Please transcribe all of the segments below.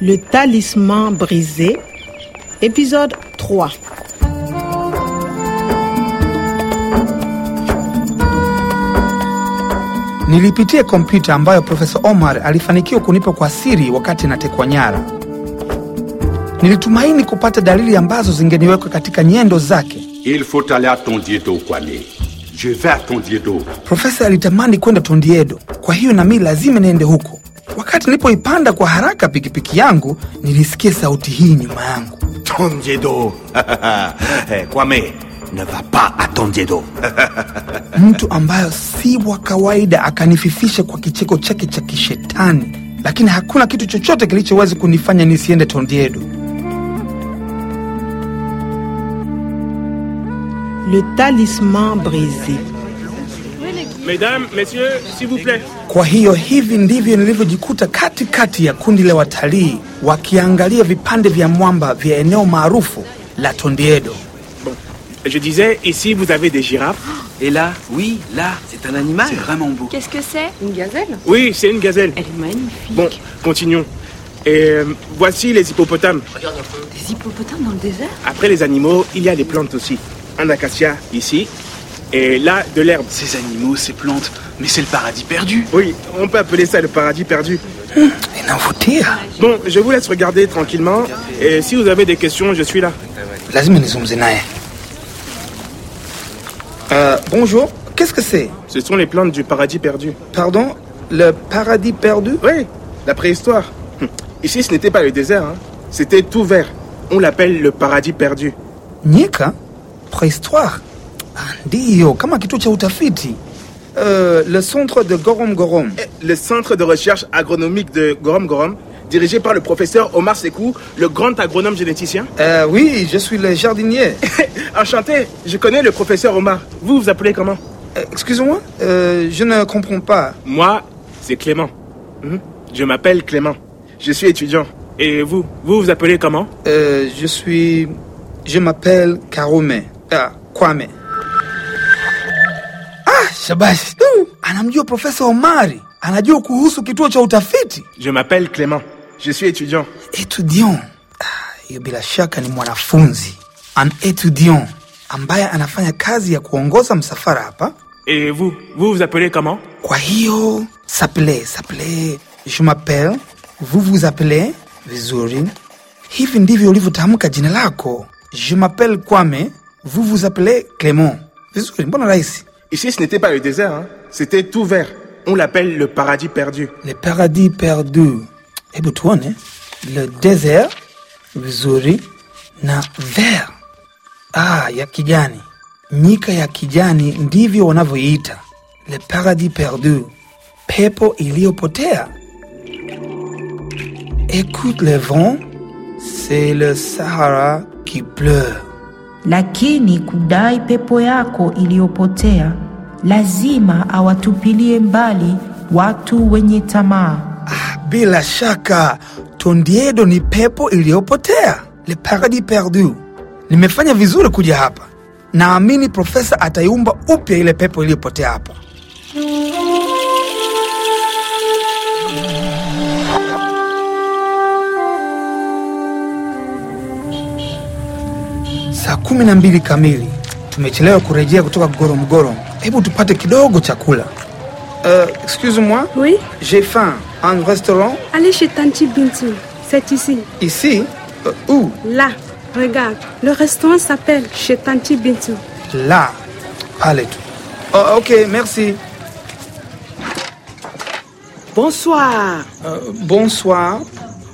Le talisman brisé, épisode 3. Nilipitia kompyuta ambayo Profesa Omar alifanikiwa kunipa kwa siri wakati natekwa nyara. Nilitumaini kupata dalili ambazo zingeniwekwa katika nyendo zake. Il faut aller à Tondiedo, Kwame. Je vais à Tondiedo. Profesa alitamani kwenda Tondiedo, kwa hiyo nami lazima niende huko. Wakati nilipoipanda kwa haraka pikipiki yangu, nilisikia sauti hii nyuma yangu. Tondiedo. Eh, Kwame, ne va pas. Mtu ambayo si wa kawaida akanififisha kwa kicheko chake cha kishetani, lakini hakuna kitu chochote kilichoweza kunifanya nisiende Tondiedo. Le talisman brisé. Mesdames, messieurs, s'il vous plaît. Kwa hiyo hivi ndivyo nilivyojikuta katikati ya kundi la watalii wakiangalia vipande vya mwamba vya eneo maarufu la Tondiedo. Je disais, ici vous avez des girafes. Et là, oui, là, c'est un animal. C'est vraiment beau. Qu'est-ce que c'est? Une gazelle? Oui, c'est une gazelle. Elle est magnifique. Bon, continuons. Et euh, voici les hippopotames. Des hippopotames dans le désert? Après les animaux, il y a des plantes aussi. Un acacia ici. Et là, de l'herbe. Ces animaux, ces plantes, mais c'est le paradis perdu. Oui, on peut appeler ça le paradis perdu. Inavutia. Bon, je vous laisse regarder tranquillement. Et si vous avez des questions, je suis là. Euh, bonjour, qu'est-ce que c'est? Ce sont les plantes du paradis perdu. Pardon? Le paradis perdu? Oui, la préhistoire. Hum. Ici, ce n'était pas le désert. hein. C'était tout vert. On l'appelle le paradis perdu. Nyika? Préhistoire? Ndiyo, kama kituo cha utafiti. Euh, le centre de Gorom Gorom. Le centre de recherche agronomique de Gorom Gorom, dirigé par le professeur Omar Sekou, le grand agronome généticien. Euh, oui, je suis le jardinier. Enchanté, je connais le professeur Omar. Vous vous appelez comment? Euh, Excusez-moi, euh, je ne comprends pas. Moi, c'est Clément. Mhm. Je m'appelle Clément. Je suis étudiant. Et vous, vous vous appelez comment? Euh, je suis... Je m'appelle Karome. Ah, Kwame. Ah, Shabash. Uh, anamjua Profesa Omari. Anajua kuhusu kituo cha utafiti. Je m'appelle Clement. Je suis étudiant. Etudiant. Ah, bila shaka ni mwanafunzi. An étudiant ambaye anafanya kazi ya kuongoza msafara hapa. Et vous, vous vous appelez comment Kwa hiyo, s'appelait, s'appelait. Je m'appelle. Vous vous appelez. Vizuri. Hivi ndivyo ulivyotamka jina lako. Je m'appelle Kwame. Vous vous appelez Clement. Vizuri, mbona rahisi? Ici, ce n'était pas le désert. hein. C'était tout vert. On l'appelle le paradis perdu. Le paradis perdu. Hebu tuone. Le désert. Vizuri. Na vert. Ah, ya kijani. Nyika ya kijani ndivyo wanavyoiita. Le paradis perdu. Pepo iliyopotea. Écoute le vent, c'est le Sahara qui pleure. lakini kudai pepo yako iliyopotea lazima awatupilie mbali watu wenye tamaa. Ah, bila shaka Tondiedo ni pepo iliyopotea, le paradis perdu. Nimefanya vizuri kuja hapa. Naamini profesa ataiumba upya ile pepo iliyopotea hapa. Saa kumi na mbili kamili. Tumechelewa kurejea kutoka Gorom Gorom. Hebu tupate kidogo chakula. Uh, excuse-moi, Oui, j'ai faim. Un restaurant? Allez chez Tanti Bintou. C'est ici. ici? Euh, Où? Là, regarde. Le restaurant s'appelle chez Tanti Bintou. Là. Tu. Oh, ok, merci. Bonsoir. Euh, bonsoir.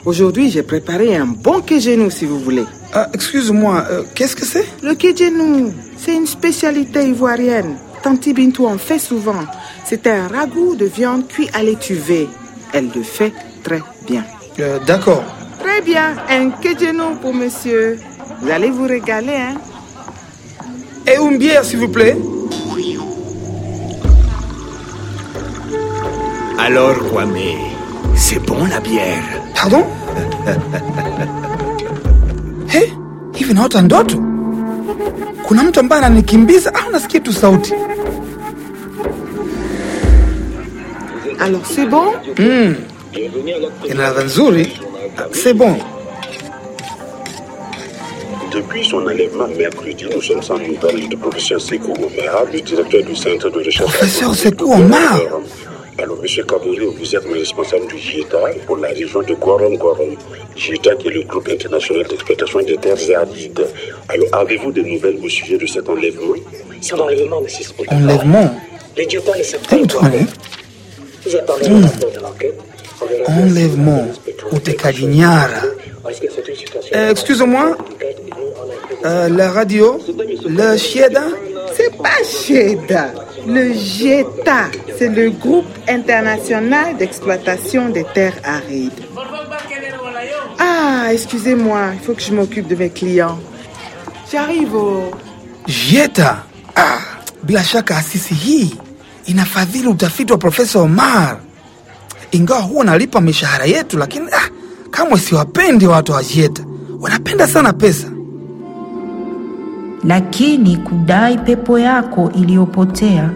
Aujourd'hui, j'ai préparé un bon kégenou si vous voulez. Euh, Excuse-moi, euh, qu'est-ce que c'est? Le kégenou, c'est une spécialité ivoirienne. Tanti Bintou en fait souvent. C'est un ragoût de viande cuit à l'étuvée. Elle le fait très bien. Euh, D'accord. Très bien, un kégenou pour monsieur. Vous allez vous régaler, hein Et une bière, s'il vous plaît Alors, Kwame, c'est bon la bière. Pardon? He, hivi naota ndoto? Kuna mtu ambaye ananikimbiza au nasikia tu sauti? Alors, c'est bon? Mm. Ina ladha nzuri. C'est bon. Depuis son enlèvement mercredi, nous sommes sans nouvelles du professeur Sekou Omar, le directeur du centre de recherche. Professeur Sekou Omar? Alors, monsieur Kabouré, vous êtes le responsable du JETA pour la région de Gorom Gorom. JETA qui est le groupe international d'exploitation des terres arides. Alors, avez-vous des nouvelles au sujet de cet enlèvement? Son enlèvement, monsieur Spaulding. Enlèvement? Le l'enquête. On verra bien Enlèvement, situation Euh, Excusez-moi, euh, la radio, le Chieda C'est pas Sheda, le GETA. C'est le groupe international d'exploitation des terres arides. Ah, excusez-moi, il faut que je m'occupe de mes clients. J'arrive au... Jeta. Ah, bila shaka asisi hii inafadhili utafiti wa Profesa Omar, ingawa huwa wanalipa mishahara yetu, lakini ah, kamwe siwapendi watu wa Jeta, wanapenda sana pesa. Lakini kudai pepo yako iliyopotea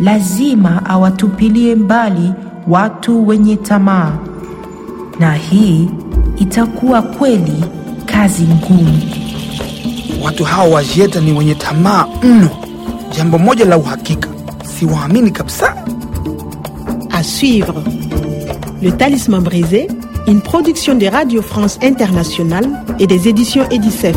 lazima awatupilie mbali watu wenye tamaa, na hii itakuwa kweli kazi ngumu. Watu hao wajieta ni wenye tamaa mno. Jambo moja la uhakika, siwaamini kabisa. À suivre. Le Talisman brisé, une production de Radio France Internationale et des éditions Edicef.